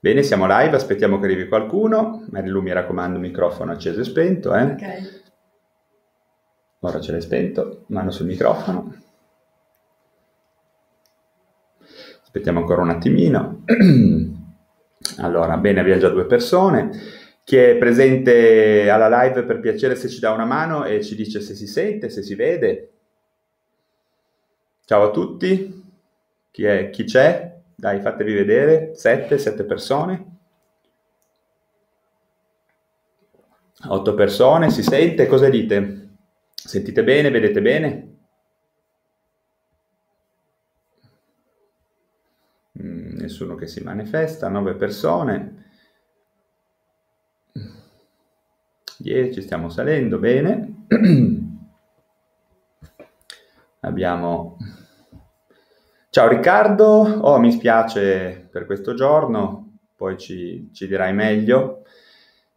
Bene, siamo live, aspettiamo che arrivi qualcuno. Marilu, mi raccomando, microfono acceso e spento. Eh? Ok. Ora ce l'hai spento, mano sul microfono. Aspettiamo ancora un attimino. Allora, bene, abbiamo già due persone. Chi è presente alla live per piacere se ci dà una mano e ci dice se si sente, se si vede. Ciao a tutti. Chi, è, chi c'è? Dai, fatevi vedere. Sette, sette persone. Otto persone, si sente? Cosa dite? Sentite bene? Vedete bene? Mm, nessuno che si manifesta, nove persone. 10, stiamo salendo, bene. Abbiamo... Ciao Riccardo, oh mi spiace per questo giorno, poi ci, ci dirai meglio.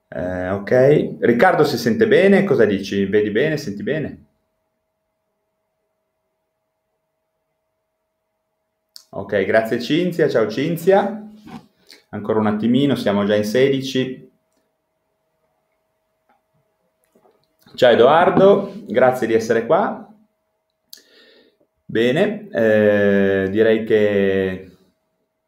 Eh, ok, Riccardo si sente bene? Cosa dici? Vedi bene? Senti bene? Ok, grazie Cinzia, ciao Cinzia. Ancora un attimino, siamo già in 16. Ciao Edoardo, grazie di essere qua. Bene, eh, direi che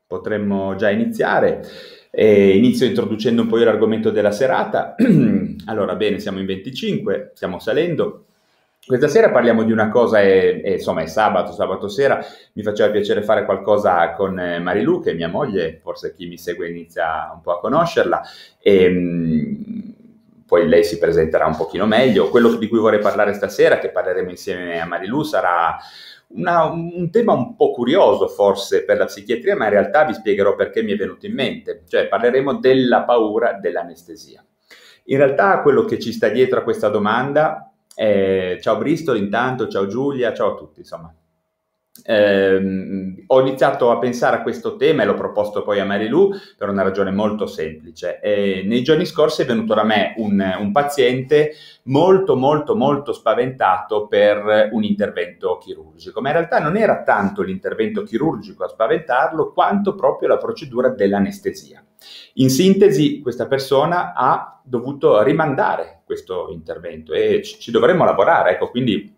potremmo già iniziare. E inizio introducendo un po' l'argomento della serata. allora, bene, siamo in 25, stiamo salendo. Questa sera parliamo di una cosa, e, e, insomma è sabato, sabato sera, mi faceva piacere fare qualcosa con eh, Marilu, che è mia moglie, forse chi mi segue inizia un po' a conoscerla, e mh, poi lei si presenterà un pochino meglio. Quello di cui vorrei parlare stasera, che parleremo insieme a Marilu, sarà una, un tema un po' curioso forse per la psichiatria, ma in realtà vi spiegherò perché mi è venuto in mente, cioè parleremo della paura dell'anestesia. In realtà quello che ci sta dietro a questa domanda eh, ciao Bristol intanto, ciao Giulia, ciao a tutti insomma. Eh, ho iniziato a pensare a questo tema e l'ho proposto poi a Marilu per una ragione molto semplice. Eh, nei giorni scorsi è venuto da me un, un, paziente molto molto molto spaventato per un intervento chirurgico, ma in realtà non era tanto l'intervento chirurgico a spaventarlo quanto proprio la procedura dell'anestesia. In sintesi, questa persona ha dovuto rimandare questo intervento e ci, ci dovremmo lavorare, ecco, quindi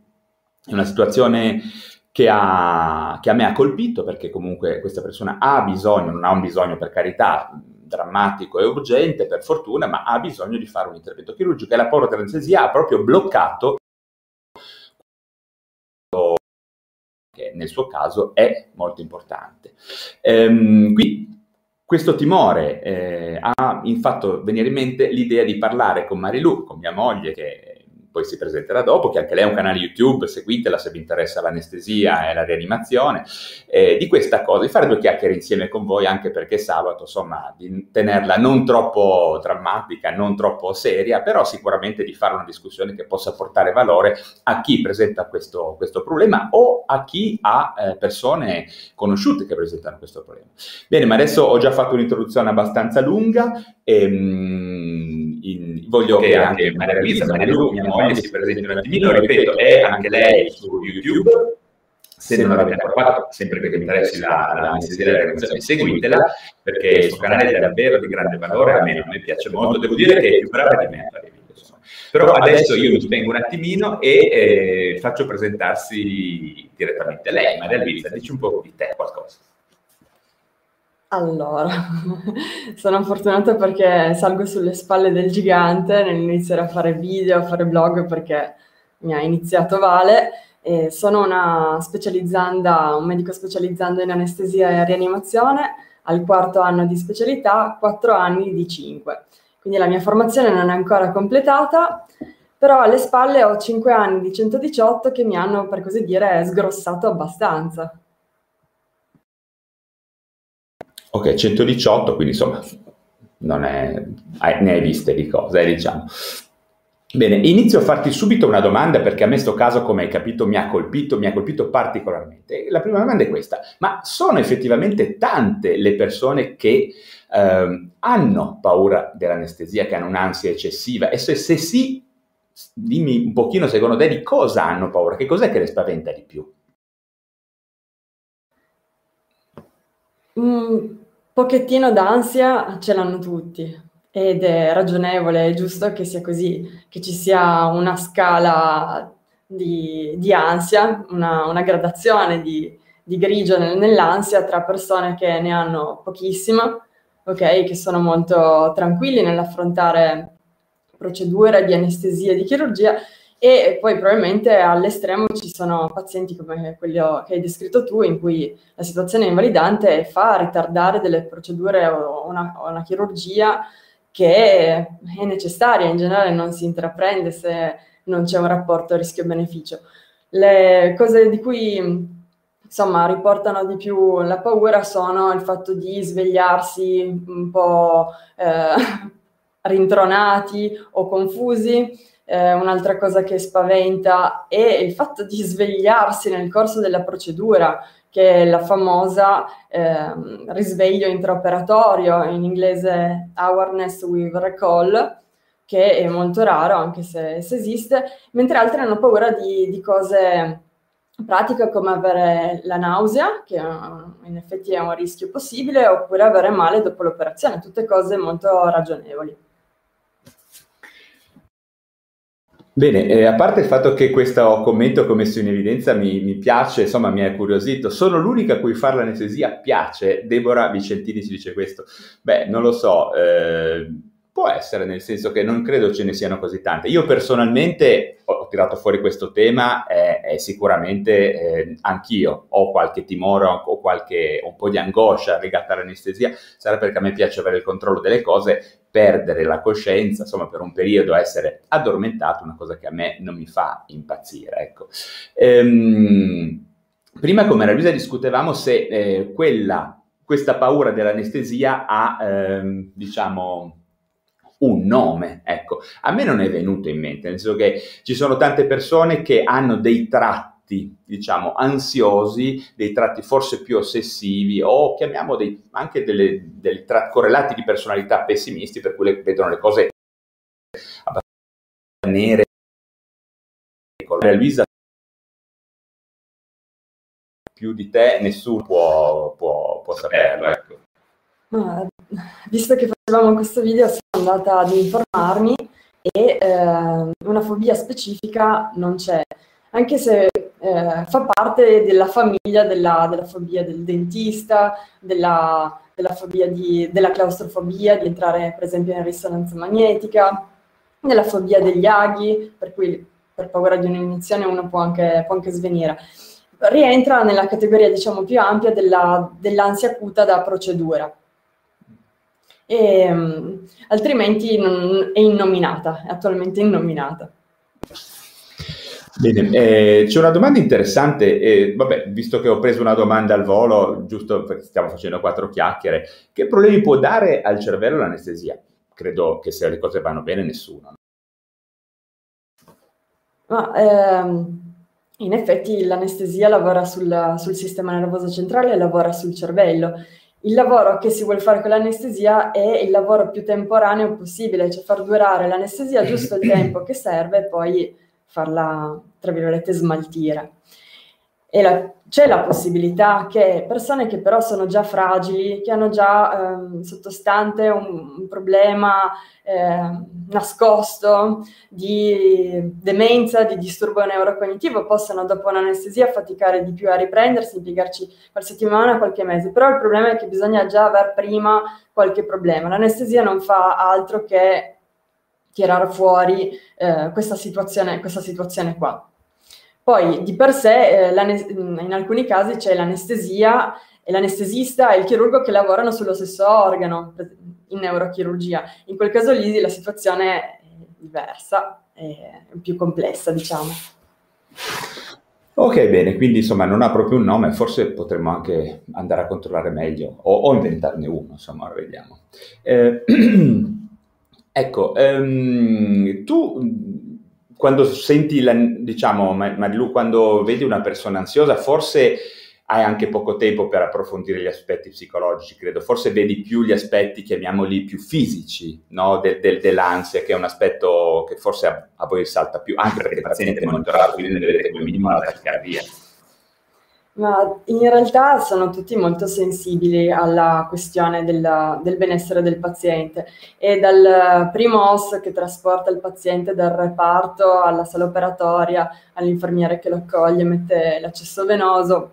è una situazione che a, che a, me ha colpito perché comunque questa persona ha bisogno, non ha un bisogno per carità drammatico e urgente per fortuna, ma ha bisogno di fare un intervento chirurgico e la paura dell'anestesia ha proprio bloccato che nel suo caso è molto importante. Ehm, qui questo timore eh, ha fatto venire in mente l'idea di parlare con Marilu, con mia moglie, che poi si presenterà dopo, che anche lei ha un canale YouTube, seguitela se vi interessa l'anestesia e la rianimazione, eh, di questa cosa, di fare due chiacchiere insieme con voi, anche perché sabato, insomma, di tenerla non troppo drammatica, non troppo seria, però sicuramente di fare una discussione che possa portare valore a chi presenta questo, questo problema o a chi ha eh, persone conosciute che presentano questo problema. Bene, ma adesso ho già fatto un'introduzione abbastanza lunga ehm, voglio che anche Maria Luisa, Maria Lu, mia moglie, si presenti un attimino, ripeto, è anche lei su YouTube, se non l'avete ancora fatto, sempre perché mi interessi la, la anestesia della realizzazione, seguitela, perché il suo canale è davvero di grande valore, a me, a me piace molto, devo dire che è più brava di me a fare video. Però adesso io mi spengo un attimino e eh, faccio presentarsi direttamente lei, Maria Luisa, dici un po' di te qualcosa. Allora, sono fortunata perché salgo sulle spalle del gigante nell'iniziare a fare video, a fare blog perché mi ha iniziato Vale. E sono una specializzanda, un medico specializzando in anestesia e rianimazione al quarto anno di specialità, quattro anni di cinque. Quindi la mia formazione non è ancora completata, però alle spalle ho cinque anni di 118 che mi hanno, per così dire, sgrossato abbastanza. Ok, 118, quindi insomma, non è, ne hai viste di cose, eh, diciamo. Bene, inizio a farti subito una domanda perché a me sto caso, come hai capito, mi ha colpito, mi ha colpito particolarmente. La prima domanda è questa, ma sono effettivamente tante le persone che eh, hanno paura dell'anestesia, che hanno un'ansia eccessiva? E se, se sì, dimmi un pochino secondo te di cosa hanno paura, che cos'è che le spaventa di più? Un pochettino d'ansia ce l'hanno tutti ed è ragionevole, è giusto che sia così, che ci sia una scala di, di ansia, una, una gradazione di, di grigio nell'ansia tra persone che ne hanno pochissima, ok, che sono molto tranquilli nell'affrontare procedure di anestesia e di chirurgia e poi probabilmente all'estremo ci sono pazienti come quello che hai descritto tu in cui la situazione invalidante fa ritardare delle procedure o una, o una chirurgia che è necessaria, in generale non si intraprende se non c'è un rapporto rischio-beneficio. Le cose di cui insomma riportano di più la paura sono il fatto di svegliarsi un po' eh, rintronati o confusi. Eh, un'altra cosa che spaventa è il fatto di svegliarsi nel corso della procedura, che è la famosa eh, risveglio intraoperatorio, in inglese awareness with recall, che è molto raro anche se, se esiste, mentre altri hanno paura di, di cose pratiche come avere la nausea, che in effetti è un rischio possibile, oppure avere male dopo l'operazione, tutte cose molto ragionevoli. Bene, eh, a parte il fatto che questo commento che ho messo in evidenza mi, mi, piace, insomma mi ha incuriosito, sono l'unica a cui fare l'anestesia piace, Deborah Vicentini ci dice questo, beh non lo so, eh, Può essere, nel senso che non credo ce ne siano così tante. Io personalmente ho, ho tirato fuori questo tema e, e sicuramente eh, anch'io ho qualche timore o qualche, un po' di angoscia legata all'anestesia, sarà perché a me piace avere il controllo delle cose, perdere la coscienza, insomma per un periodo essere addormentato, una cosa che a me non mi fa impazzire. Ecco. Ehm, prima con Maria discutevamo se eh, quella, questa paura dell'anestesia ha, ehm, diciamo, un nome. Ecco, a me non è venuto in mente, nel senso che ci sono tante persone che hanno dei tratti, diciamo, ansiosi, dei tratti forse più ossessivi o chiamiamo dei, anche delle, dei tratti correlati di personalità pessimisti per cui le, vedono le cose abbastanza nere. Luisa più di te nessuno può, può, può saperlo. Ecco. Ah, visto che facevamo questo video sono andata ad informarmi e eh, una fobia specifica non c'è, anche se eh, fa parte della famiglia della, della fobia del dentista, della, della, fobia di, della claustrofobia, di entrare per esempio in risonanza magnetica, della fobia degli aghi, per cui per paura di un'iniezione uno può anche, può anche svenire. Rientra nella categoria diciamo più ampia della, dell'ansia acuta da procedura e, um, altrimenti non, è innominata, è attualmente innominata. Bene, eh, c'è una domanda interessante, eh, vabbè, visto che ho preso una domanda al volo, giusto perché stiamo facendo quattro chiacchiere, che problemi può dare al cervello l'anestesia? Credo che se le cose vanno bene nessuno. Ma, ehm, in effetti l'anestesia lavora sul, sul sistema nervoso centrale e lavora sul cervello il lavoro che si vuole fare con l'anestesia è il lavoro più temporaneo possibile, cioè far durare l'anestesia giusto il tempo che serve e poi farla, tra virgolette, smaltire. E la, c'è la possibilità che persone che però sono già fragili, che hanno già eh, sottostante un, un problema eh, nascosto di demenza, di disturbo neurocognitivo, possano dopo un'anestesia faticare di più a riprendersi, impiegarci qualche settimana, qualche mese. Però il problema è che bisogna già aver prima qualche problema. L'anestesia non fa altro che tirare fuori eh, questa, situazione, questa situazione qua. Poi di per sé eh, in alcuni casi c'è l'anestesia e l'anestesista e il chirurgo che lavorano sullo stesso organo in neurochirurgia. In quel caso lì la situazione è diversa, è più complessa, diciamo. Ok, bene, quindi insomma non ha proprio un nome, forse potremmo anche andare a controllare meglio o, o inventarne uno, insomma, vediamo. Eh, ecco, ehm, tu quando senti, la, diciamo, Marilu, quando vedi una persona ansiosa, forse hai anche poco tempo per approfondire gli aspetti psicologici, credo. Forse vedi più gli aspetti, chiamiamoli più fisici, no? del, del, dell'ansia, che è un aspetto che forse a, a voi salta più, anche perché il paziente è monitorato, quindi ne vedete come minimo la tachicardia. Ma in realtà sono tutti molto sensibili alla questione della, del benessere del paziente e dal primo OS che trasporta il paziente dal reparto alla sala operatoria, all'infermiere che lo accoglie, mette l'accesso venoso,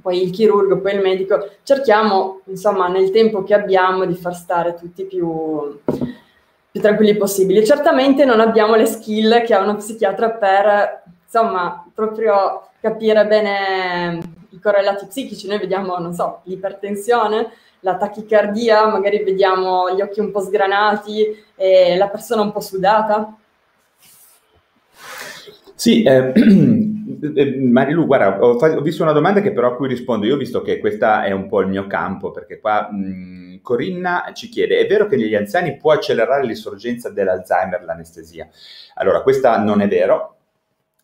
poi il chirurgo, poi il medico, cerchiamo, insomma, nel tempo che abbiamo di far stare tutti più, più tranquilli possibili. Certamente non abbiamo le skill che ha uno psichiatra per, insomma, proprio capire bene i correlati psichici. Noi vediamo, non so, l'ipertensione, la tachicardia, magari vediamo gli occhi un po' sgranati e la persona un po' sudata. Sì, eh, Eh, Marilu, guarda, ho, ho, visto una domanda che però a cui rispondo io, visto che questa è un po' il mio campo, perché qua mh, Corinna ci chiede, è vero che negli anziani può accelerare l'insorgenza dell'Alzheimer l'anestesia? Allora, questa non è vero,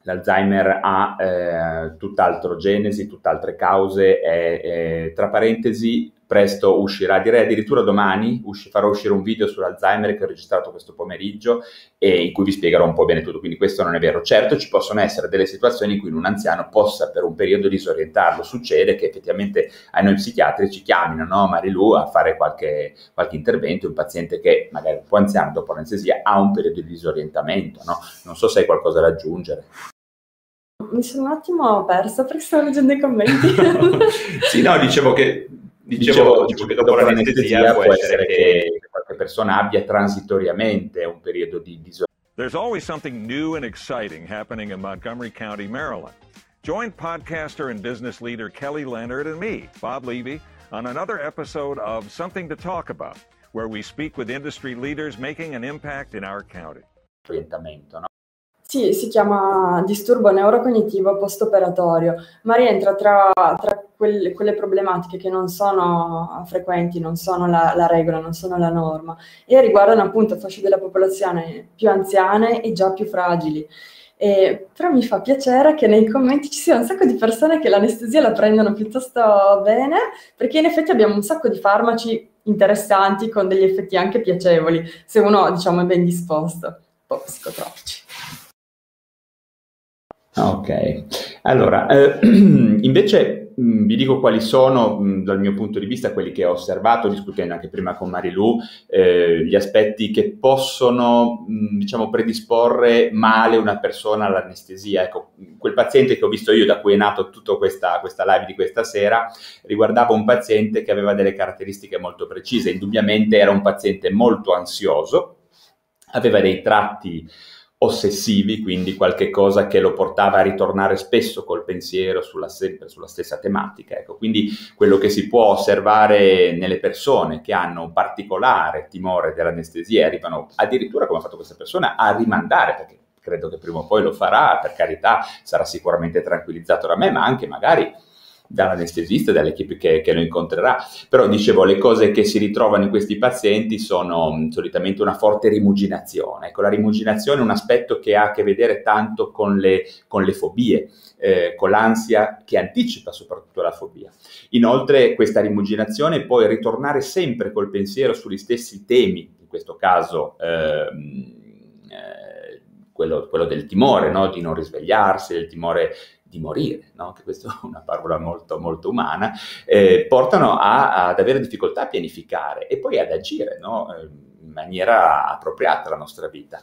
l'Alzheimer ha eh, tutt'altro genesi, tutt'altre cause, è, è, tra parentesi presto uscirà, direi addirittura domani usci, farò uscire un video sull'Alzheimer che ho registrato questo pomeriggio e in cui vi spiegherò un po' bene tutto, quindi questo non è vero. Certo ci possono essere delle situazioni in cui un anziano possa per un periodo disorientarlo, succede che effettivamente ai noi psichiatri ci chiamino, no? Marilu a fare qualche, qualche intervento, un paziente che magari un po' anziano dopo l'anestesia ha un periodo di disorientamento, no? Non so se hai qualcosa da aggiungere. Mi sono un attimo persa perché stavo leggendo i commenti. sì, no, dicevo che Dicevo, dicevo che dopo l'anestesia può essere che qualche persona abbia transitoriamente un periodo di disordine. There's always something new and exciting happening in Montgomery County, Maryland. Join podcaster and business leader Kelly Leonard and me, Bob Levy, on another episode of Something to Talk About, where we speak with industry leaders making an impact in our county. Orientamento, no? Sì, si chiama disturbo neurocognitivo post-operatorio, ma rientra tra, tra quelle, quelle, problematiche che non sono frequenti, non sono la, la, regola, non sono la norma e riguardano appunto fasce della popolazione più anziane e già più fragili. E, però mi fa piacere che nei commenti ci sia un sacco di persone che l'anestesia la prendono piuttosto bene, perché in effetti abbiamo un sacco di farmaci interessanti con degli effetti anche piacevoli, se uno diciamo è ben disposto, un po' psicotropici. Ok, allora eh, invece mh, vi dico quali sono mh, dal mio punto di vista quelli che ho osservato discutendo anche prima con Marilu, eh, gli aspetti che possono mh, diciamo predisporre male una persona all'anestesia. Ecco, quel paziente che ho visto io da cui è nato tutta questa, questa live di questa sera riguardava un paziente che aveva delle caratteristiche molto precise, indubbiamente era un paziente molto ansioso, aveva dei tratti ossessivi, quindi qualche cosa che lo portava a ritornare spesso col pensiero sulla, sempre sulla stessa tematica. Ecco, quindi quello che si può osservare nelle persone che hanno un particolare timore dell'anestesia, arrivano addirittura, come ha fatto questa persona, a rimandare, perché credo che prima o poi lo farà, per carità, sarà sicuramente tranquillizzato da me, ma anche magari dall'anestesista, dall'equipe che, che, lo incontrerà. Però dicevo, le cose che si ritrovano in questi pazienti sono mh, solitamente una forte rimuginazione. Ecco, la rimuginazione è un aspetto che ha a che vedere tanto con le, con le fobie, eh, con l'ansia che anticipa soprattutto la fobia. Inoltre questa rimuginazione può ritornare sempre col pensiero sugli stessi temi, in questo caso... Ehm, eh, quello, quello, del timore, no? di non risvegliarsi, del timore di morire, no? che questa è una parola molto, molto umana, eh, portano a, ad avere difficoltà a pianificare e poi ad agire no? Eh, in maniera appropriata alla nostra vita.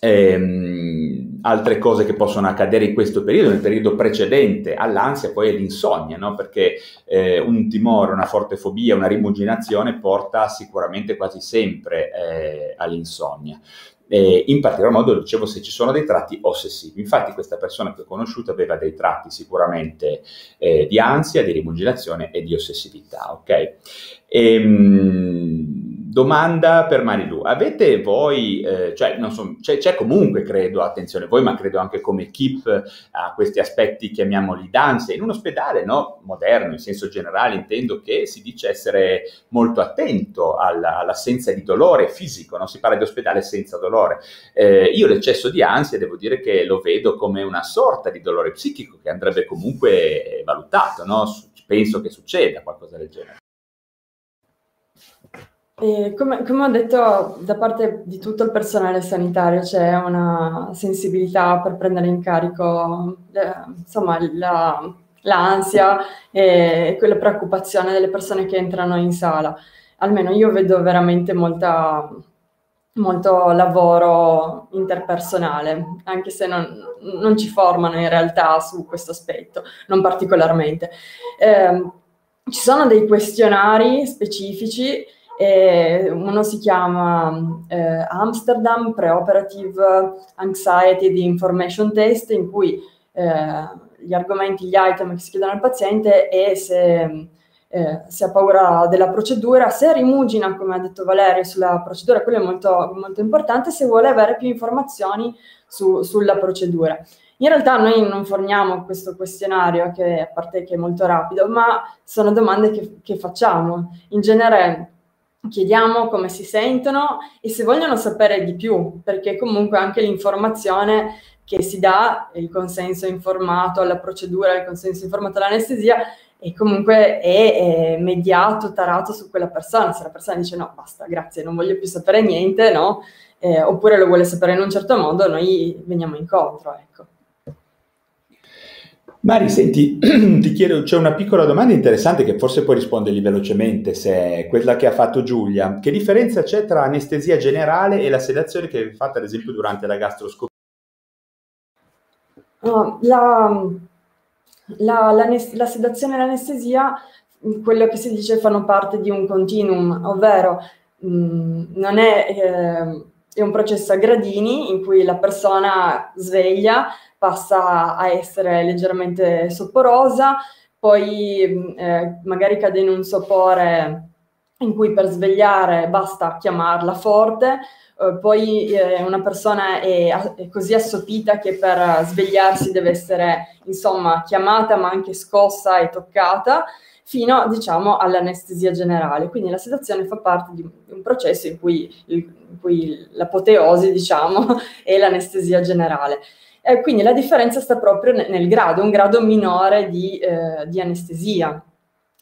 Ehm, altre cose che possono accadere in questo periodo, nel periodo precedente all'ansia, poi è l'insonnia, no? perché eh, un timore, una forte fobia, una rimuginazione porta sicuramente quasi sempre eh, all'insonnia eh, in particolar modo dicevo se ci sono dei tratti ossessivi. Infatti questa persona che ho conosciuto aveva dei tratti sicuramente eh, di ansia, di rimuginazione e di ossessività, ok? Ehm, domanda per Marilu, avete voi, eh, cioè so, c'è, c'è, comunque credo, attenzione voi, ma credo anche come equip a questi aspetti, chiamiamoli danze, in un ospedale no, moderno, in senso generale intendo che si dice essere molto attento alla, all'assenza di dolore fisico, no? si parla di ospedale senza dolore. Eh, io l'eccesso di ansia devo dire che lo vedo come una sorta di dolore psichico che andrebbe comunque valutato, no? penso che succeda qualcosa del genere. E come, come, ho detto, da parte di tutto il personale sanitario c'è una sensibilità per prendere in carico eh, insomma, la, l'ansia e quella preoccupazione delle persone che entrano in sala. Almeno io vedo veramente molta, molto lavoro interpersonale, anche se non, non, ci formano in realtà su questo aspetto, non particolarmente. Eh, ci sono dei questionari specifici e uno si chiama eh, Amsterdam Preoperative Anxiety and Information Test, in cui eh, gli argomenti, gli item che si chiedono al paziente è se, eh, se ha paura della procedura, se rimugina, come ha detto Valerio, sulla procedura, quello è molto, molto importante, se vuole avere più informazioni su, sulla procedura. In realtà noi non forniamo questo questionario, che a parte che è molto rapido, ma sono domande che, che facciamo. In genere chiediamo come si sentono e se vogliono sapere di più, perché comunque anche l'informazione che si dà, il consenso informato alla procedura, il consenso informato all'anestesia, e comunque è, è, mediato, tarato su quella persona. Se la persona dice no, basta, grazie, non voglio più sapere niente, no? Eh, oppure lo vuole sapere in un certo modo, noi veniamo incontro, ecco. Mari, senti, ti chiedo, c'è una piccola domanda interessante che forse puoi rispondergli velocemente, se è quella che ha fatto Giulia. Che differenza c'è tra anestesia generale e la sedazione che hai fatto ad esempio durante la gastroscopia? Oh, la, la, la, la, sedazione e l'anestesia, quello che si dice, fanno parte di un continuum, ovvero mh, mm, non è, eh, è un processo a gradini in cui la persona sveglia, passa a essere leggermente sopporosa, poi eh, magari cade in un sopore in cui per svegliare basta chiamarla forte, eh, poi eh, una persona è, è, così assopita che per svegliarsi deve essere insomma chiamata ma anche scossa e toccata fino diciamo all'anestesia generale. Quindi la sedazione fa parte di un processo in cui, in cui l'apoteosi diciamo è l'anestesia generale. Eh, quindi la differenza sta proprio nel, nel grado, un grado minore di, eh, di, anestesia.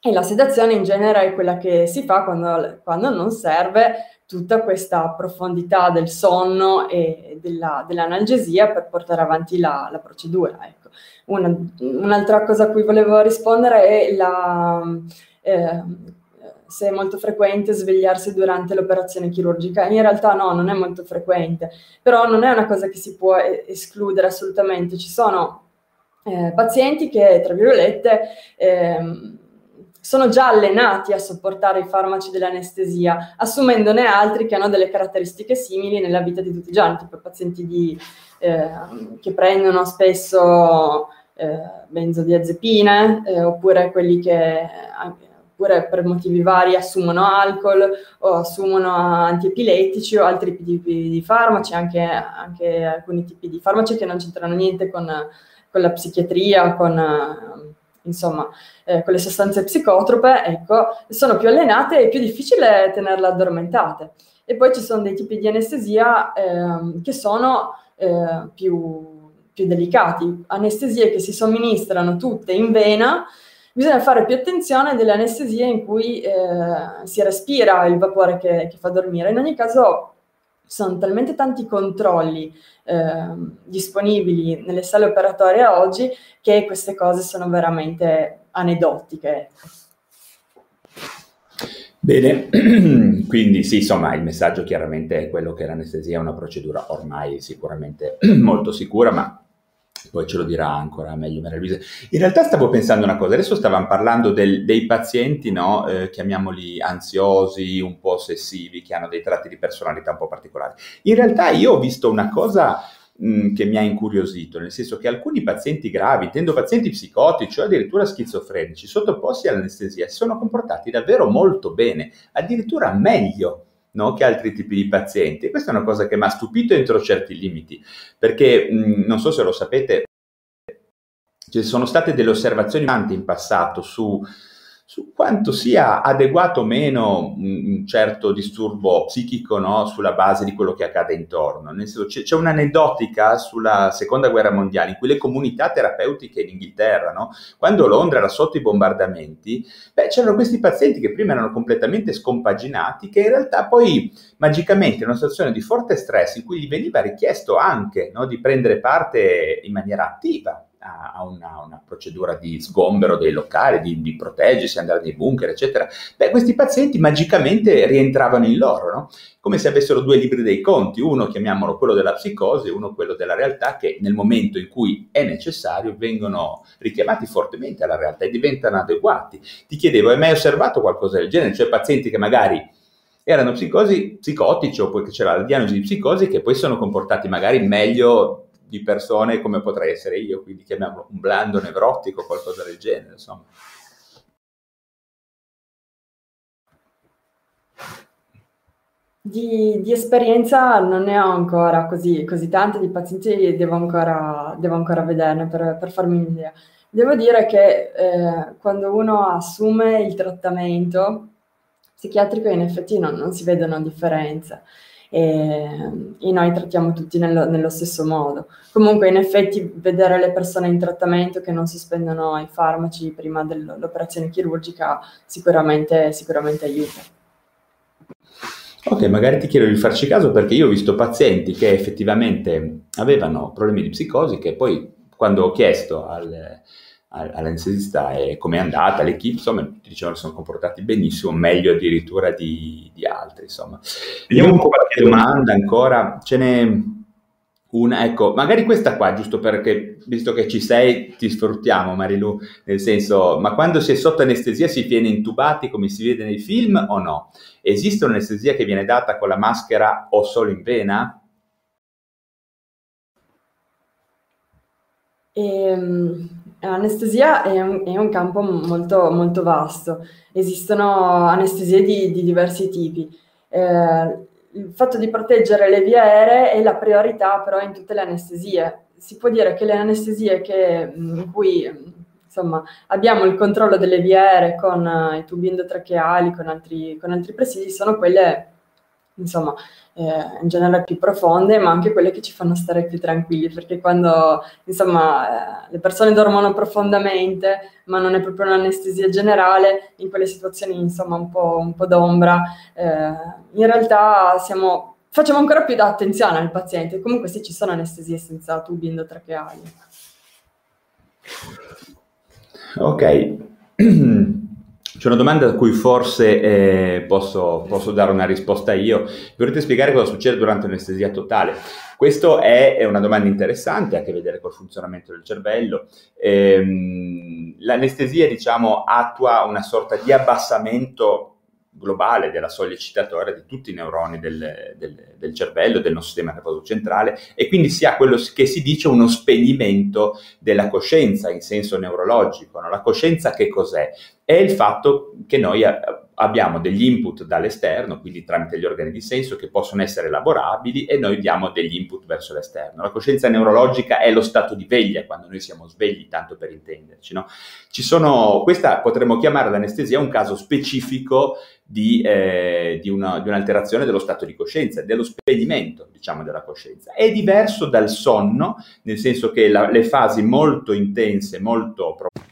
E la sedazione in genere è quella che si fa quando, quando non serve tutta questa profondità del sonno e della, dell'analgesia per portare avanti la, la procedura. Ecco. Una, un'altra cosa a cui volevo rispondere è la, eh, se è molto frequente svegliarsi durante l'operazione chirurgica. In realtà no, non è molto frequente, però non è una cosa che si può escludere assolutamente. Ci sono eh, pazienti che, tra virgolette, eh, sono già allenati a sopportare i farmaci dell'anestesia, assumendone altri che hanno delle caratteristiche simili nella vita di tutti i giorni, tipo pazienti di, eh, che prendono spesso eh, benzodiazepine, eh, oppure quelli che oppure per motivi vari assumono alcol o assumono antiepilettici o altri tipi di farmaci, anche, anche alcuni tipi di farmaci che non c'entrano niente con, con la psichiatria, con insomma, eh, con le sostanze psicotrope, ecco, sono più allenate e più difficile tenerle addormentate. E poi ci sono dei tipi di anestesia eh, che sono eh, più, più delicati, anestesie che si somministrano tutte in vena bisogna fare più attenzione delle anestesie in cui eh, si respira il vapore che, che, fa dormire. In ogni caso sono talmente tanti controlli eh, disponibili nelle sale operatorie oggi che queste cose sono veramente aneddotiche. Bene, quindi sì, insomma, il messaggio chiaramente è quello che l'anestesia è una procedura ormai sicuramente molto sicura, ma poi ce lo dirà ancora meglio Maria. In realtà stavo pensando una cosa, adesso stavamo parlando del, dei pazienti, no? eh, chiamiamoli ansiosi, un po' ossessivi, che hanno dei tratti di personalità un po' particolari. In realtà io ho visto una cosa mh, che mi ha incuriosito, nel senso che alcuni pazienti gravi, intendo pazienti psicotici o addirittura schizofrenici, sottoposti all'anestesia, si sono comportati davvero molto bene, addirittura meglio no, che altri tipi di pazienti. E questa è una cosa che mi ha stupito entro certi limiti, perché mh, non so se lo sapete, ci sono state delle osservazioni in passato su su quanto sia adeguato o meno un certo disturbo psichico no? sulla base di quello che accade intorno. Nel senso, c'è, c'è, un'aneddotica sulla seconda guerra mondiale in cui le comunità terapeutiche in Inghilterra, no? quando Londra era sotto i bombardamenti, beh, c'erano questi pazienti che prima erano completamente scompaginati, che in realtà poi magicamente in una situazione di forte stress in cui gli veniva richiesto anche no? di prendere parte in maniera attiva a una, una, procedura di sgombero dei locali, di, di, proteggersi, andare nei bunker, eccetera, beh, questi pazienti magicamente rientravano in loro, no? come se avessero due libri dei conti, uno chiamiamolo quello della psicosi, uno quello della realtà, che nel momento in cui è necessario vengono richiamati fortemente alla realtà e diventano adeguati. Ti chiedevo, hai mai osservato qualcosa del genere? Cioè pazienti che magari erano psicosi, psicotici o poi c'era la diagnosi di psicosi che poi sono comportati magari meglio di persone come potrei essere io, quindi chiamiamolo un blando nevrotico qualcosa del genere, insomma. Di, di, esperienza non ne ho ancora così, così tante, di pazienti devo ancora, devo ancora vederne per, per, farmi un'idea. Devo dire che eh, quando uno assume il trattamento psichiatrico in effetti non, non si vedono differenze e, e noi trattiamo tutti nello, nello, stesso modo. Comunque in effetti vedere le persone in trattamento che non sospendono i farmaci prima dell'operazione chirurgica sicuramente, sicuramente aiuta. Ok, magari ti chiedo di farci caso perché io ho visto pazienti che effettivamente avevano problemi di psicosi che poi quando ho chiesto al, all'anestesista e come è andata l'equipe, insomma, ti dicevano che sono comportati benissimo, meglio addirittura di, di altri, insomma. Vediamo un po' qualche domanda ancora, ce n'è una, ecco, magari questa qua, giusto perché, visto che ci sei, ti sfruttiamo Marilu, nel senso, ma quando si è sotto anestesia si viene intubati come si vede nei film o no? Esiste un'anestesia che viene data con la maschera o solo in vena? Ehm, L'anestesia è un, è un campo molto, molto, vasto, esistono anestesie di, di diversi tipi. Eh, il fatto di proteggere le vie aeree è la priorità però in tutte le anestesie. Si può dire che le anestesie che, in cui insomma, abbiamo il controllo delle vie aeree con uh, i tubi endotracheali, con altri, con altri presidi, sono quelle insomma, eh, in generale più profonde, ma anche quelle che ci fanno stare più tranquilli, perché quando insomma, eh, le persone dormono profondamente, ma non è proprio un'anestesia generale, in quelle situazioni insomma, un, po', un po d'ombra, eh, in realtà siamo, facciamo ancora più attenzione al paziente. Comunque sì, ci sono anestesie senza tubi endotracheali. Ok. C'è una domanda a cui forse eh, posso, posso, dare una risposta io. Vorrete spiegare cosa succede durante l'anestesia totale? Questa è, è, una domanda interessante, ha a che vedere col funzionamento del cervello. Ehm, l'anestesia, diciamo, attua una sorta di abbassamento globale della soglia eccitatoria di tutti i neuroni del, del, del cervello, del nostro sistema nervoso centrale e quindi si ha quello che si dice uno spegnimento della coscienza in senso neurologico. No? La coscienza che cos'è? È il fatto che noi abbiamo degli input dall'esterno, quindi tramite gli organi di senso che possono essere elaborabili e noi diamo degli input verso l'esterno. La coscienza neurologica è lo stato di veglia quando noi siamo svegli, tanto per intenderci. No? Sono, questa potremmo chiamare l'anestesia un caso specifico di, eh, di, una, di, un'alterazione dello stato di coscienza, dello spegnimento, diciamo, della coscienza. È diverso dal sonno, nel senso che la, le fasi molto intense, molto profonde,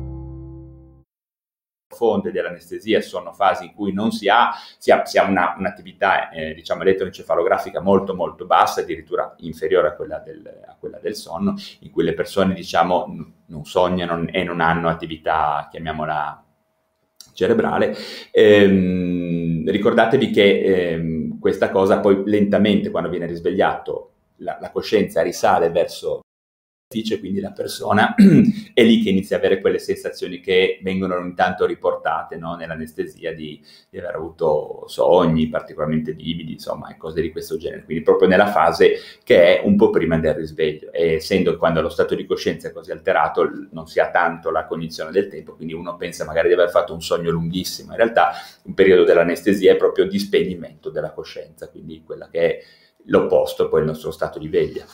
Fonte dell'anestesia sono fasi in cui non si ha, si ha, si ha una, un'attività eh, diciamo elettroencefalografica molto molto bassa, addirittura inferiore a quella, del, a quella del sonno, in cui le persone diciamo non sognano e non hanno attività, chiamiamola cerebrale. Ehm, ricordatevi che ehm, questa cosa poi lentamente quando viene risvegliato la, la coscienza risale verso quindi la persona è lì che inizia a avere quelle sensazioni che vengono ogni tanto riportate no? nell'anestesia di, di, aver avuto sogni particolarmente vividi, insomma, e cose di questo genere. Quindi proprio nella fase che è un po' prima del risveglio. E essendo quando lo stato di coscienza è così alterato, non si ha tanto la cognizione del tempo, quindi uno pensa magari di aver fatto un sogno lunghissimo. In realtà un periodo dell'anestesia è proprio di spegnimento della coscienza, quindi quella che è l'opposto poi il nostro stato di veglia.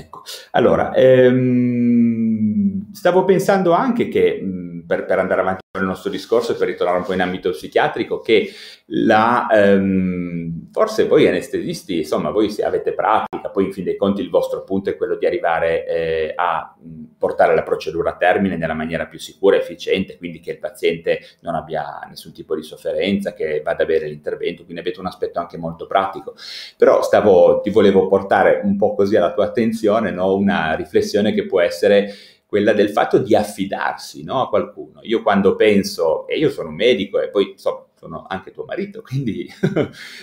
Ecco, allora, ehm, stavo pensando anche che, per, per, andare avanti con il nostro discorso e per ritornare un po' in ambito psichiatrico, che la, ehm, forse voi anestesisti, insomma, voi se avete pratica, poi in fin dei conti il vostro punto è quello di arrivare eh, a portare la procedura a termine nella maniera più sicura e efficiente, quindi che il paziente non abbia nessun tipo di sofferenza, che vada a avere l'intervento, quindi avete un aspetto anche molto pratico. Però stavo, ti volevo portare un po' così alla tua attenzione, no? una riflessione che può essere quella del fatto di affidarsi no, a qualcuno. Io quando penso, e io sono un medico e poi so, sono anche tuo marito, quindi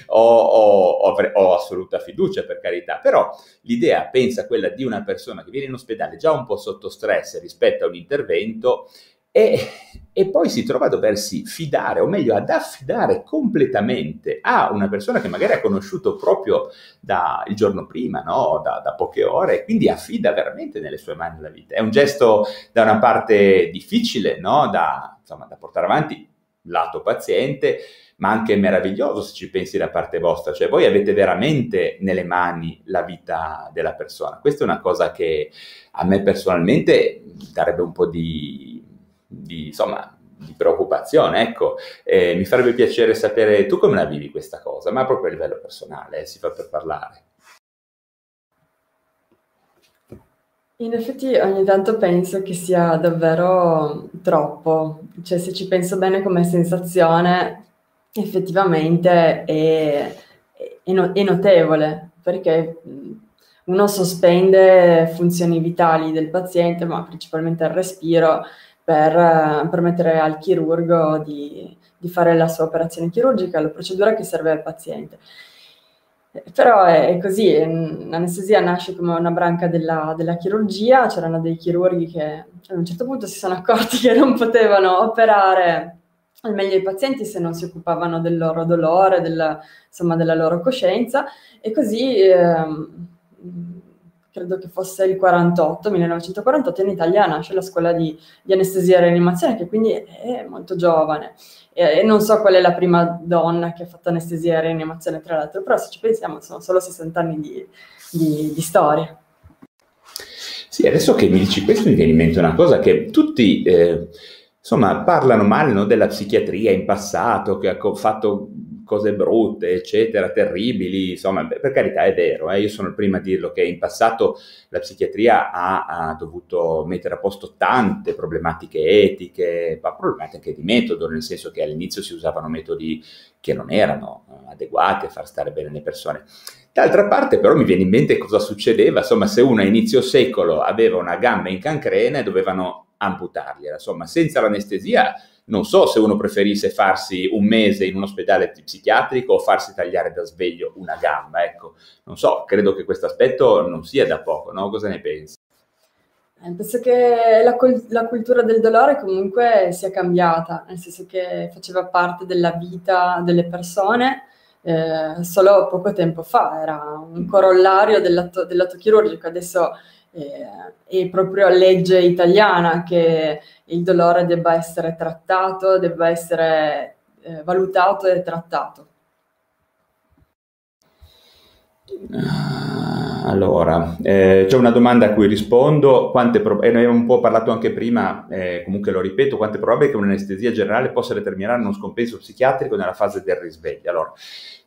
ho, ho, ho, ho, assoluta fiducia per carità, però l'idea pensa quella di una persona che viene in ospedale già un po' sotto stress rispetto a un intervento e, e, poi si trova a doversi fidare, o meglio ad affidare completamente a una persona che magari ha conosciuto proprio da, il giorno prima, no? da, da, poche ore, e quindi affida veramente nelle sue mani la vita. È un gesto da una parte difficile no? da, insomma, da portare avanti lato paziente, ma anche meraviglioso se ci pensi da parte vostra, cioè voi avete veramente nelle mani la vita della persona. Questa è una cosa che a me personalmente darebbe un po' di di, insomma, di preoccupazione, ecco, eh, mi farebbe piacere sapere tu come la vivi questa cosa, ma proprio a livello personale, eh, si fa per parlare. In effetti ogni tanto penso che sia davvero troppo, cioè se ci penso bene come sensazione, effettivamente è, è, no, è notevole, perché uno sospende funzioni vitali del paziente, ma principalmente il respiro, per eh, permettere al chirurgo di, di, fare la sua operazione chirurgica, la procedura che serve al paziente. Però è, così, l'anestesia nasce come una branca della, della, chirurgia, c'erano dei chirurghi che ad un certo punto si sono accorti che non potevano operare al meglio i pazienti se non si occupavano del loro dolore, del, insomma della loro coscienza e così... Ehm, credo che fosse il 48, 1948, in Italia nasce la scuola di, di anestesia e rianimazione, che quindi è molto giovane. E, e, non so qual è la prima donna che ha fatto anestesia e rianimazione, tra l'altro, però se ci pensiamo sono solo 60 anni di, di, di storia. Sì, adesso che mi dici questo mi viene in mente una cosa che tutti... Eh, insomma, parlano male no, della psichiatria in passato, che ha fatto cose brutte, eccetera, terribili, insomma, per carità è vero, eh, io sono il primo a dirlo che in passato la psichiatria ha, ha, dovuto mettere a posto tante problematiche etiche, ma problematiche anche di metodo, nel senso che all'inizio si usavano metodi che non erano eh, adeguati a far stare bene le persone. D'altra parte però mi viene in mente cosa succedeva, insomma, se uno a inizio secolo aveva una gamba in cancrena e dovevano amputargliela, insomma, senza l'anestesia non so se uno preferisse farsi un mese in un ospedale psichiatrico o farsi tagliare da sveglio una gamba, ecco, non so, credo che questo aspetto non sia da poco, no? Cosa ne pensi? Eh, penso che la, la, cultura del dolore comunque sia cambiata, nel senso che faceva parte della vita delle persone eh, solo poco tempo fa, era un corollario dell'atto, dell'atto chirurgico, adesso eh, è proprio legge italiana che il dolore debba essere trattato, debba essere eh, valutato e trattato. Allora, eh, c'è una domanda a cui rispondo, quante pro- e ne abbiamo un po' parlato anche prima, eh, comunque lo ripeto, quanto è probabile che un'anestesia generale possa determinare uno scompenso psichiatrico nella fase del risveglio? Allora,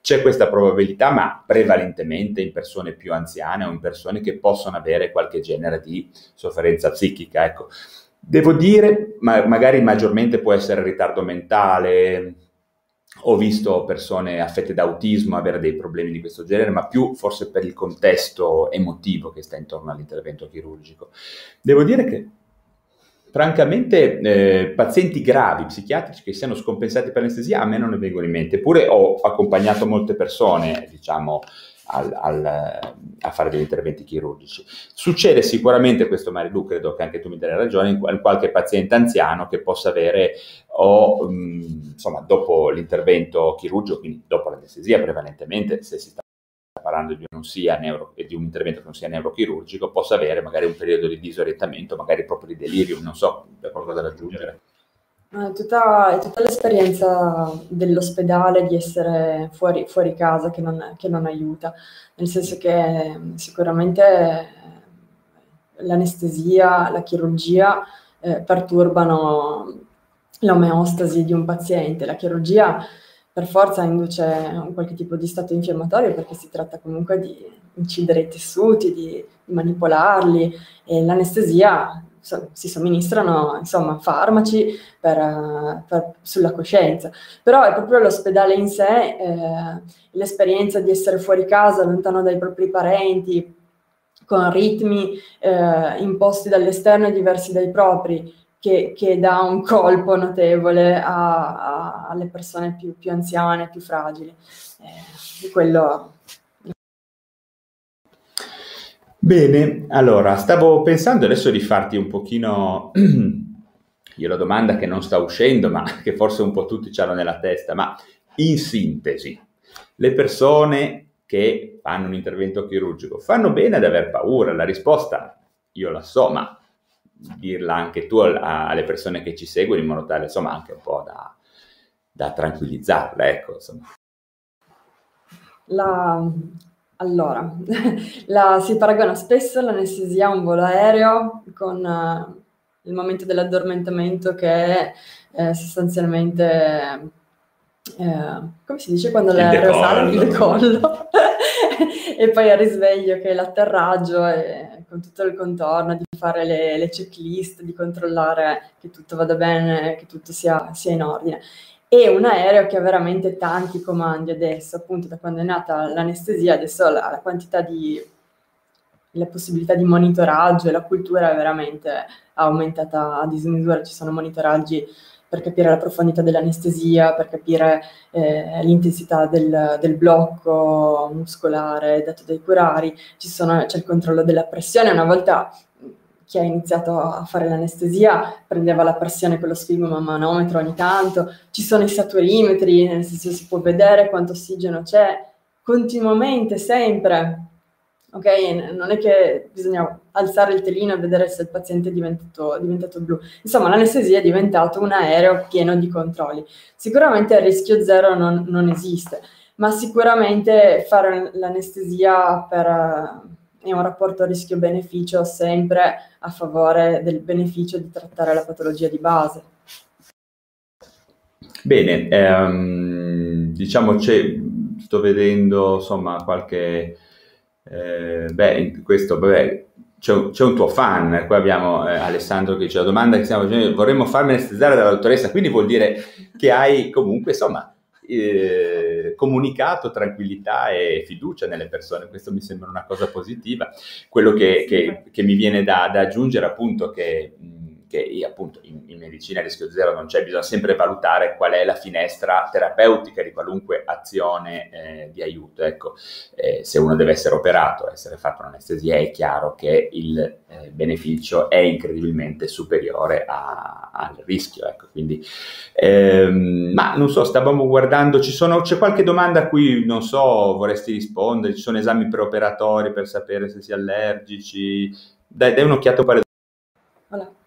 c'è questa probabilità, ma prevalentemente in persone più anziane o in persone che possono avere qualche genere di sofferenza psichica. Ecco, devo dire, ma magari maggiormente può essere ritardo mentale, ho visto persone affette da autismo avere dei problemi di questo genere, ma più forse per il contesto emotivo che sta intorno all'intervento chirurgico. Devo dire che francamente eh, pazienti gravi psichiatrici che siano scompensati per anestesia a me non ne vengono in mente, eppure ho accompagnato molte persone, diciamo, al, al, a fare degli interventi chirurgici. Succede sicuramente questo Marilu, credo che anche tu mi dai ragione, in, qualche paziente anziano che possa avere o mh, insomma dopo l'intervento chirurgico, quindi dopo l'anestesia prevalentemente, se si sta parlando di, neuro, di un intervento che non sia neurochirurgico, possa avere magari un periodo di disorientamento, magari proprio di delirium, non so, c'è qualcosa da aggiungere. Tutta, tutta l'esperienza dell'ospedale di essere fuori, fuori casa che non, che non aiuta, nel senso che sicuramente eh, l'anestesia, la chirurgia eh, perturbano l'omeostasi di un paziente. La chirurgia per forza induce un qualche tipo di stato infiammatorio perché si tratta comunque di incidere i tessuti, di manipolarli e l'anestesia si somministrano insomma, farmaci per, per, sulla coscienza, però è proprio l'ospedale in sé, eh, l'esperienza di essere fuori casa, lontano dai propri parenti, con ritmi eh, imposti dall'esterno e diversi dai propri, che, che dà un colpo notevole a, a, alle persone più, più, anziane, più fragili. Eh, quello Bene, allora, stavo pensando adesso di farti un pochino io la domanda che non sta uscendo, ma che forse un po' tutti hanno nella testa, ma in sintesi, le persone che fanno un intervento chirurgico fanno bene ad aver paura? La risposta io la so, ma dirla anche tu alle persone che ci seguono in modo tale, insomma, anche un po' da, da tranquillizzarle, ecco, insomma. La, allora, la, si paragona spesso l'anestesia a un volo aereo con uh, il momento dell'addormentamento che è eh, sostanzialmente, eh, come si dice? Quando l'aereo sale, il decollo, e poi al risveglio che è l'atterraggio e con tutto il contorno di fare le, le checklist, di controllare che tutto vada bene, che tutto sia, sia in ordine e un aereo che ha veramente tanti comandi adesso, appunto da quando è nata l'anestesia, adesso la, la quantità di, la possibilità di monitoraggio e la cultura è veramente aumentata a dismisura, ci sono monitoraggi per capire la profondità dell'anestesia, per capire eh, l'intensità del, del, blocco muscolare dato dai curari, sono, c'è il controllo della pressione, una volta chi ha iniziato a fare l'anestesia prendeva la pressione con lo sfigmomanometro ogni tanto, ci sono i saturimetri, nel senso si può vedere quanto ossigeno c'è continuamente, sempre. Ok, non è che bisogna alzare il telino e vedere se il paziente è diventato, diventato blu. Insomma, l'anestesia è diventato un aereo pieno di controlli. Sicuramente il rischio zero non, non esiste, ma sicuramente fare l'anestesia per è un rapporto rischio-beneficio sempre a favore del beneficio di trattare la patologia di base. Bene, ehm, diciamo c'è, sto vedendo insomma qualche, eh, beh, questo, beh, c'è c'è un, tuo fan, qua abbiamo eh, Alessandro che dice la domanda che stiamo facendo, vorremmo farmi anestesiare dalla dottoressa, quindi vuol dire che hai comunque insomma eh, comunicato tranquillità e fiducia nelle persone, questo mi sembra una cosa positiva. Quello che, che, che mi viene da, da aggiungere appunto che... Mh, che appunto in, in, medicina a rischio zero non c'è, bisogna sempre valutare qual è la finestra terapeutica di qualunque azione eh, di aiuto. Ecco, eh, se uno deve essere operato, essere fatto un'anestesia, è chiaro che il eh, beneficio è incredibilmente superiore a, al rischio. Ecco, quindi, ehm, ma non so, stavamo guardando, sono, c'è qualche domanda a cui non so, vorresti rispondere, ci sono esami preoperatori per sapere se si è allergici, dai, dai un'occhiata a quale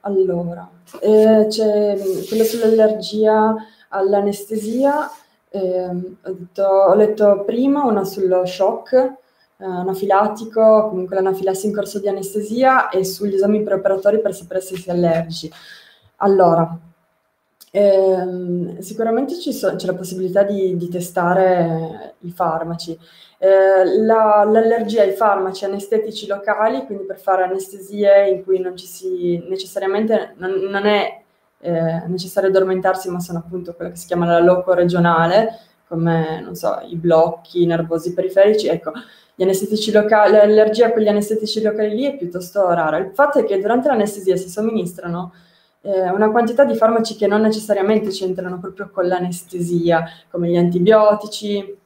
allora, eh, c'è quello sull'allergia all'anestesia, eh, ho, detto, ho, letto prima una sullo shock, eh, anafilattico, comunque l'anafilassi in corso di anestesia e sugli esami preoperatori per sapere se si è allergici. Allora, ehm, sicuramente so, c'è la possibilità di, di testare i farmaci. Eh, la, l'allergia ai farmaci anestetici locali, quindi per fare anestesie in cui non ci si necessariamente non, non è eh, necessario addormentarsi, ma sono appunto quella che si chiama la loco regionale, come non so, i blocchi nervosi periferici. Ecco, locali, l'allergia a quegli anestetici locali lì è piuttosto rara. Il fatto è che durante l'anestesia si somministrano eh, una quantità di farmaci che non necessariamente c'entrano proprio con l'anestesia, come gli antibiotici,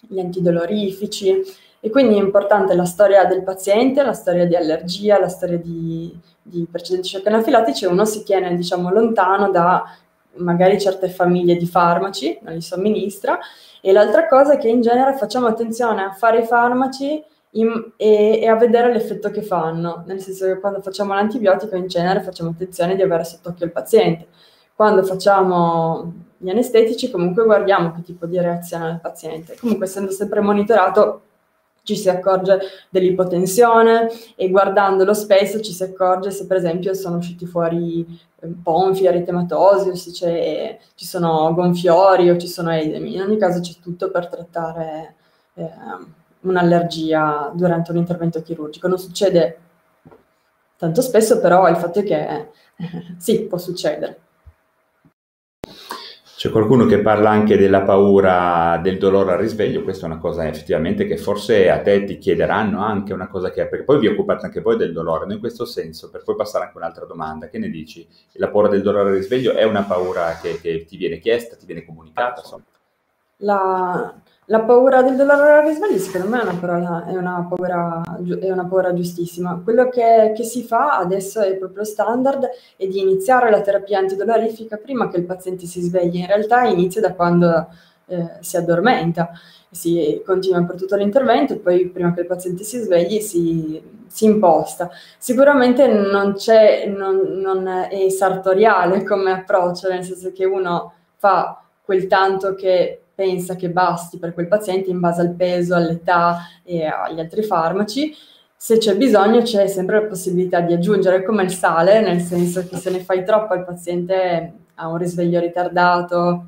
gli antidolorifici. E quindi è importante la storia del paziente, la storia di allergia, la storia di, di precedenti shock anafilattici e uno si tiene, diciamo, lontano da magari certe famiglie di farmaci, non li somministra. E l'altra cosa è che in genere facciamo attenzione a fare i farmaci in, e, e, a vedere l'effetto che fanno, nel senso che quando facciamo l'antibiotico in genere facciamo attenzione di avere sott'occhio il paziente. Quando facciamo gli anestetici comunque guardiamo che tipo di reazione ha il paziente. Comunque essendo sempre monitorato ci si accorge dell'ipotensione e guardandolo spesso ci si accorge se per esempio sono usciti fuori eh, ponfi, eritematosi o se ci sono gonfiori o ci sono edemi. In ogni caso c'è tutto per trattare eh, un'allergia durante un intervento chirurgico. Non succede tanto spesso, però il fatto è che eh, sì, può succedere. C'è qualcuno che parla anche della paura del dolore al risveglio, questa è una cosa effettivamente che forse a te ti chiederanno anche una cosa che, perché poi vi occupate anche voi del dolore, in questo senso, per poi passare anche un'altra domanda, che ne dici? La paura del dolore al risveglio è una paura che, che ti viene chiesta, ti viene comunicata? Insomma. La, la paura del dolore risveglio secondo me è una, parola, è una, paura, è una paura, giustissima. Quello che, che, si fa adesso è proprio standard è di iniziare la terapia antidolorifica prima che il paziente si svegli. In realtà inizia da quando eh, si addormenta, si continua per tutto l'intervento e poi prima che il paziente si svegli si, si imposta. Sicuramente non, non, non è sartoriale come approccio, nel senso che uno fa quel tanto che pensa che basti per quel paziente in base al peso, all'età e agli altri farmaci. Se c'è bisogno c'è sempre la possibilità di aggiungere come il sale, nel senso che se ne fai troppo il paziente ha un risveglio ritardato,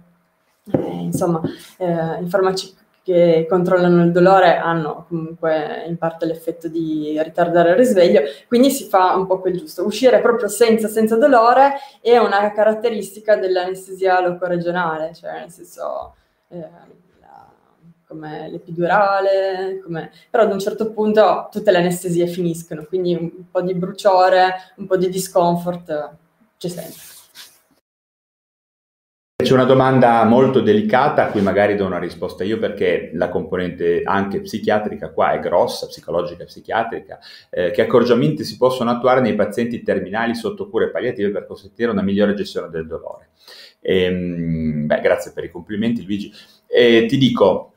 eh, insomma eh, i farmaci che controllano il dolore hanno comunque in parte l'effetto di ritardare il risveglio, quindi si fa un po' quel giusto. Uscire proprio senza, senza dolore è una caratteristica dell'anestesia locoregionale, cioè nel senso eh, la, come l'epidurale, come... però ad un certo punto tutte le anestesie finiscono, quindi un po' di bruciore, un po' di discomfort c'è sempre. C'è una domanda molto delicata a cui magari do una risposta io perché la componente anche psichiatrica qua è grossa, psicologica e psichiatrica. Eh, che accorgimenti si possono attuare nei pazienti terminali sotto cure palliative per consentire una migliore gestione del dolore? Ehm, beh, grazie per i complimenti Luigi. E ti dico,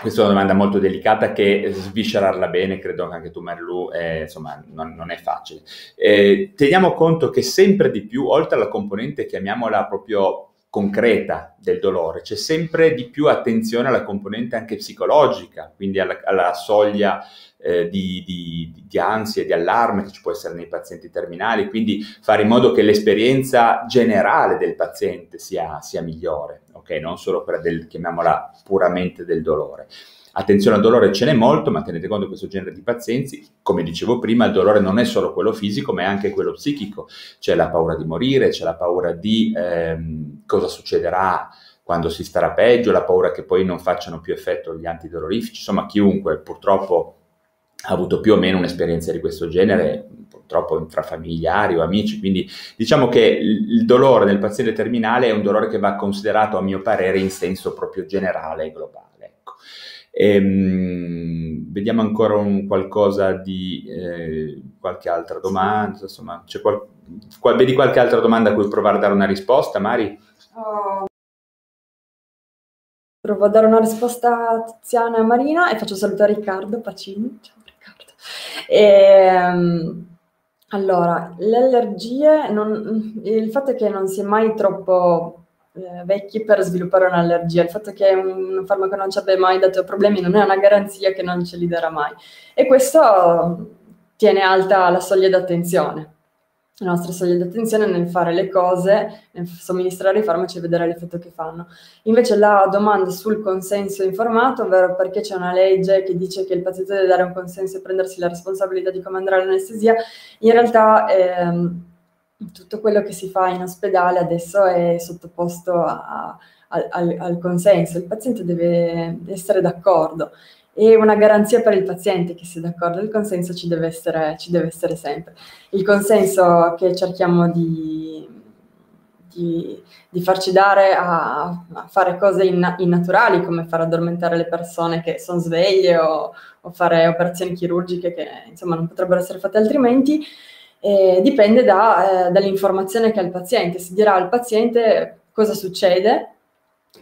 questa è una domanda molto delicata che sviscerarla bene, credo che anche tu Marilu, eh, insomma, non, non, è facile. Eh, teniamo conto che sempre di più, oltre alla componente, chiamiamola proprio concreta del dolore, c'è sempre di più attenzione alla componente anche psicologica, quindi alla, alla soglia eh, di, di, di, ansia di allarme che ci può essere nei pazienti terminali, quindi fare in modo che l'esperienza generale del paziente sia, sia migliore, ok? Non solo quella del, chiamiamola puramente del dolore. Attenzione al dolore ce n'è molto, ma tenete conto che questo genere di pazienti, come dicevo prima, il dolore non è solo quello fisico, ma è anche quello psichico. C'è la paura di morire, c'è la paura di ehm, cosa succederà quando si starà peggio, la paura che poi non facciano più effetto gli antidolorifici. Insomma, chiunque purtroppo ha avuto più o meno un'esperienza di questo genere, purtroppo tra familiari o amici, quindi diciamo che il dolore nel paziente terminale è un dolore che va considerato a mio parere in senso proprio generale e globale. Ecco. Ehm, vediamo ancora un qualcosa di eh, qualche altra domanda, insomma, qual- qual- vedi qualche altra domanda a cui provare a dare una risposta, Mari? Oh. Provo a dare una risposta a Tiziana e a Marina e faccio salutare Riccardo Pacini. Ciao. E, ehm, allora, le allergie, non, il fatto è che non si è mai troppo eh, vecchi per sviluppare un'allergia. Il fatto che un farmaco non ci abbia mai dato problemi non è una garanzia che non ce li darà mai. E questo tiene alta la soglia d'attenzione la nostra soglia di attenzione nel fare le cose, nel somministrare i farmaci e vedere l'effetto che fanno. Invece la domanda sul consenso informato, ovvero perché c'è una legge che dice che il paziente deve dare un consenso e prendersi la responsabilità di comandare l'anestesia, in realtà ehm, tutto quello che si fa in ospedale adesso è sottoposto a, a, al, al consenso, il paziente deve essere d'accordo e una garanzia per il paziente che sia d'accordo, il consenso ci deve essere, ci deve essere sempre. Il consenso che cerchiamo di, di, di farci dare a, a fare cose in, innaturali, come far addormentare le persone che sono sveglie o, o fare operazioni chirurgiche che insomma non potrebbero essere fatte altrimenti, eh, dipende da, eh, dall'informazione che ha il paziente. Si dirà al paziente cosa succede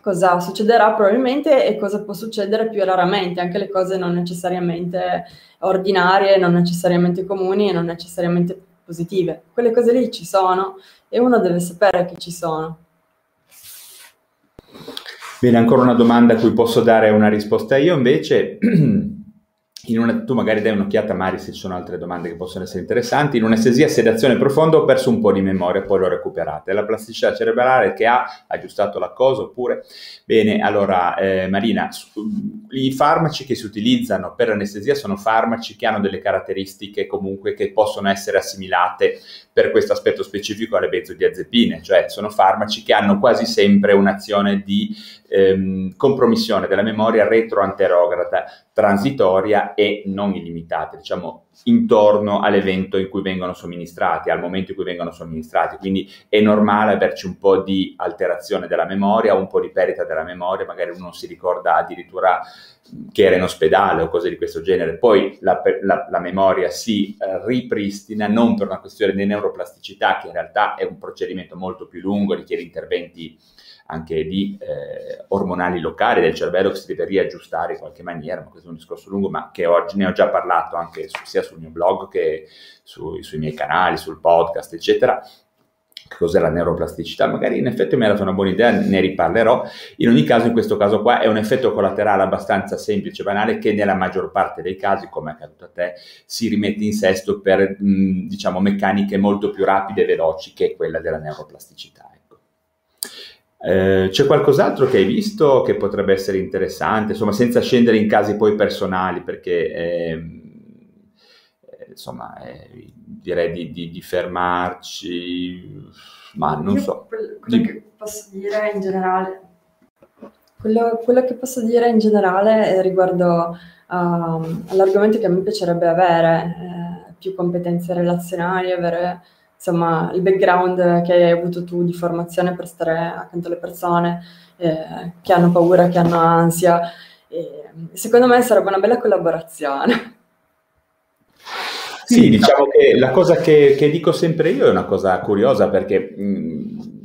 cosa succederà probabilmente e cosa può succedere più raramente, anche le cose non necessariamente ordinarie, non necessariamente comuni e non necessariamente positive. Quelle cose lì ci sono e uno deve sapere che ci sono. Bene, ancora una domanda a cui posso dare una risposta io invece. una, tu magari dai un'occhiata Mari se ci sono altre domande che possono essere interessanti, in un'estesia sedazione profonda ho perso un po' di memoria, poi l'ho recuperata, è la plasticità cerebrale che ha aggiustato la cosa oppure? Bene, allora eh, Marina, i farmaci che si utilizzano per l'anestesia sono farmaci che hanno delle caratteristiche comunque che possono essere assimilate per questo aspetto specifico alle benzodiazepine, cioè sono farmaci che hanno quasi sempre un'azione di ehm, compromissione della memoria retroanterograda transitoria e non illimitata, diciamo intorno all'evento in cui vengono somministrati, al momento in cui vengono somministrati. Quindi è normale averci un po' di alterazione della memoria, un po' di perdita della memoria, magari uno si ricorda addirittura che era in ospedale o cose di questo genere, poi la, la, la memoria si eh, ripristina non per una questione di neuroplasticità, che in realtà è un procedimento molto più lungo, richiede interventi anche di eh, ormonali locali del cervello che si deve riaggiustare in qualche maniera, ma questo è un discorso lungo, ma che oggi ne ho già parlato anche su, sia sul mio blog che su, sui miei canali, sul podcast, eccetera che cos'è la neuroplasticità, magari in effetti mi ha dato una buona idea, ne riparlerò. In ogni caso, in questo caso qua è un effetto collaterale abbastanza semplice e banale che nella maggior parte dei casi, come è accaduto a te, si rimette in sesto per, mh, diciamo, meccaniche molto più rapide e veloci che quella della neuroplasticità. Eh, c'è qualcos'altro che hai visto che potrebbe essere interessante, insomma, senza scendere in casi poi personali, perché... Eh, insomma, eh, direi di, di, di, fermarci, ma non Io so. Quello, quello che posso dire in generale, quello, quello che posso dire in generale riguardo uh, all'argomento che a me piacerebbe avere, eh, più competenze relazionali, avere insomma il background che hai avuto tu di formazione per stare accanto alle persone eh, che hanno paura, che hanno ansia. E, secondo me sarebbe una bella collaborazione. Sì, diciamo che la cosa che, che, dico sempre io è una cosa curiosa perché mh,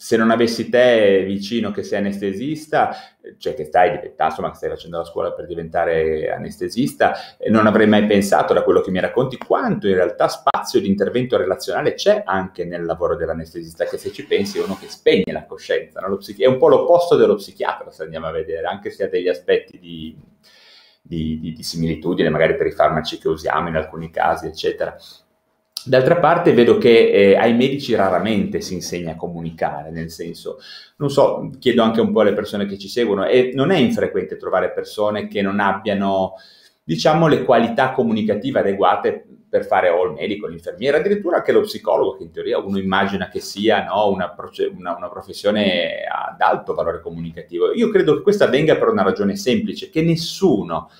se non avessi te vicino che sei anestesista, cioè che stai diventando, insomma, che stai facendo la scuola per diventare anestesista, non avrei mai pensato da quello che mi racconti quanto in realtà spazio di intervento relazionale c'è anche nel lavoro dell'anestesista, che se ci pensi è uno che spegne la coscienza, no? psichi- è un po' l'opposto dello psichiatra se andiamo a vedere, anche se ha degli aspetti di di, di, di similitudine, magari per i farmaci che usiamo in alcuni casi, eccetera. D'altra parte vedo che eh, ai medici raramente si insegna a comunicare, nel senso, non so, chiedo anche un po' alle persone che ci seguono, e non è infrequente trovare persone che non abbiano, diciamo, le qualità comunicative adeguate per fare o il medico, l'infermiera, addirittura anche lo psicologo, che in teoria uno immagina che sia no, una, una, una, professione ad alto valore comunicativo. Io credo che questo avvenga per una ragione semplice, che nessuno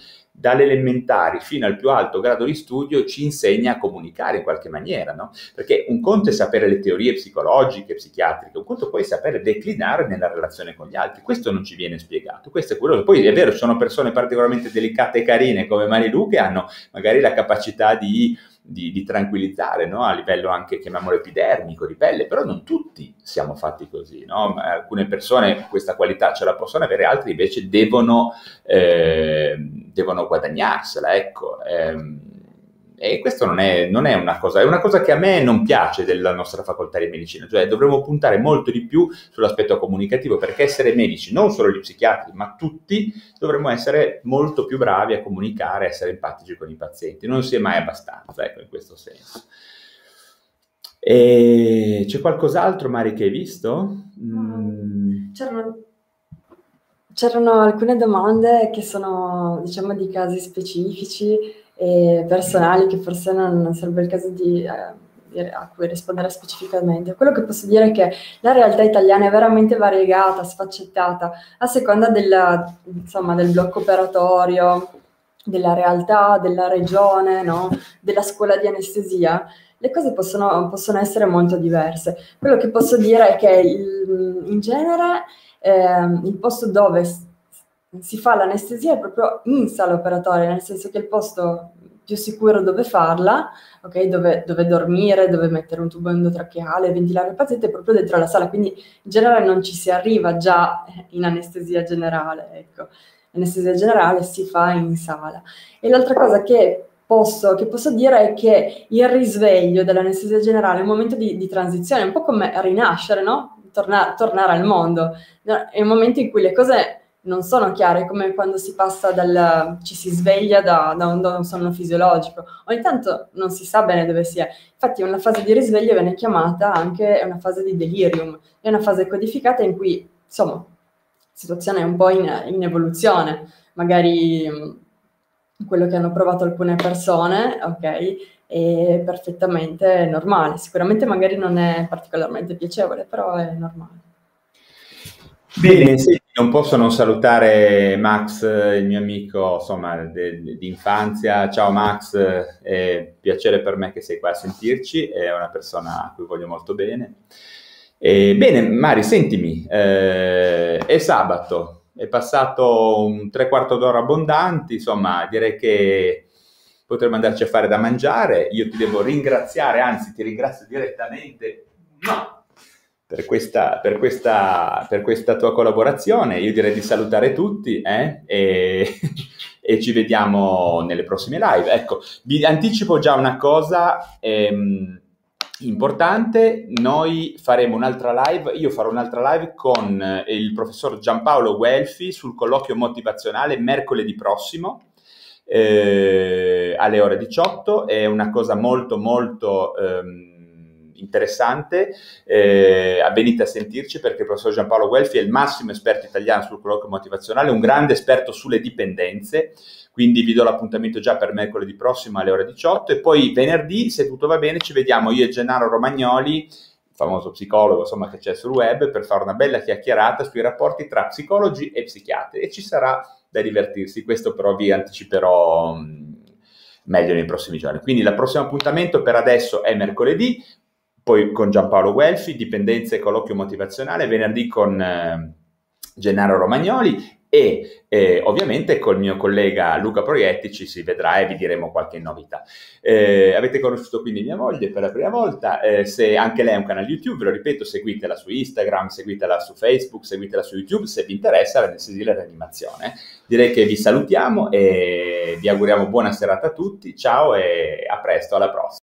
dalle elementari fino al più alto grado di studio ci insegna a comunicare in qualche maniera, no? Perché un conto è sapere le teorie psicologiche, psichiatriche, un conto poi è sapere declinare nella relazione con gli altri. Questo non ci viene spiegato, questo è quello. Poi è vero, sono persone particolarmente delicate e carine come Marilu che hanno magari la capacità di di, di tranquillizzare no? a livello anche, chiamiamolo epidermico, di pelle, però non tutti siamo fatti così, no? alcune persone questa qualità ce la possono avere, altri invece devono, eh, devono guadagnarsela, ecco. Eh, e questo non è, non è, una cosa, è una cosa che a me non piace della nostra facoltà di medicina, cioè dovremmo puntare molto di più sull'aspetto comunicativo, perché essere medici, non solo gli psichiatri, ma tutti dovremmo essere molto più bravi a comunicare, a essere empatici con i pazienti, non si è mai abbastanza, ecco, in questo senso. E c'è qualcos'altro, Mari, che hai visto? Mm. C'erano, c'erano alcune domande che sono, diciamo, di casi specifici e personali che forse non sarebbe il caso di, eh, a cui rispondere specificamente. Quello che posso dire è che la realtà italiana è veramente variegata, sfaccettata, a seconda della, insomma, del blocco operatorio, della realtà, della regione, no? della scuola di anestesia. Le cose possono, possono, essere molto diverse. Quello che posso dire è che il, in genere eh, il posto dove si fa l'anestesia proprio in sala operatoria, nel senso che il posto più sicuro dove farla, okay? dove, dove, dormire, dove mettere un tubo endotracheale, ventilare il paziente è proprio dentro la sala, quindi in generale non ci si arriva già in anestesia generale, ecco. L'anestesia generale si fa in sala. E l'altra cosa che posso, che posso dire è che il risveglio dell'anestesia generale è un momento di, di transizione, un po' come rinascere, no? Torna, tornare al mondo. È un momento in cui le cose non sono chiare, come quando si passa dal, ci si sveglia da, da, un, da, un, sonno fisiologico. Ogni tanto non si sa bene dove sia. Infatti una fase di risveglio viene chiamata anche una fase di delirium, è una fase codificata in cui, insomma, la situazione è un po' in, in evoluzione, magari quello che hanno provato alcune persone, ok, è perfettamente normale. Sicuramente magari non è particolarmente piacevole, però è normale. Bene, sì, non posso non salutare Max, il mio amico, insomma, di infanzia. Ciao Max, è piacere per me che sei qua a sentirci, è una persona a cui voglio molto bene. E, bene, Mari, sentimi, eh, è sabato, è passato un tre quarto d'ora abbondanti, insomma, direi che potremmo andarci a fare da mangiare. Io ti devo ringraziare, anzi ti ringrazio direttamente. No, per questa, per, questa, per questa, tua collaborazione. Io direi di salutare tutti eh? e, e, ci vediamo nelle prossime live. Ecco, vi anticipo già una cosa ehm, importante, noi faremo un'altra live, io farò un'altra live con eh, il professor Giampaolo Guelfi sul colloquio motivazionale mercoledì prossimo. Eh, alle ore 18 è una cosa molto molto ehm, interessante, eh, venite a sentirci perché il professor Giampaolo Guelfi è il massimo esperto italiano sul colloquio motivazionale, un grande esperto sulle dipendenze, quindi vi do l'appuntamento già per mercoledì prossimo alle ore 18 e poi venerdì, se tutto va bene, ci vediamo io e Gennaro Romagnoli, famoso psicologo insomma che c'è sul web, per fare una bella chiacchierata sui rapporti tra psicologi e psichiatri. E ci sarà da divertirsi, questo però vi anticiperò mm, meglio nei prossimi giorni. Quindi il prossimo appuntamento per adesso è mercoledì, poi con Giampaolo Guelfi, dipendenza e colloquio motivazionale, venerdì con eh, Gennaro Romagnoli e eh, ovviamente col mio collega Luca Proietti ci si vedrà e vi diremo qualche novità. Eh, avete conosciuto quindi mia moglie per la prima volta, eh, se anche lei ha un canale YouTube, ve lo ripeto, seguitela su Instagram, seguitela su Facebook, seguitela su YouTube, se vi interessa l'anestesia e l'animazione. Direi che vi salutiamo e vi auguriamo buona serata a tutti, ciao e a presto, alla prossima.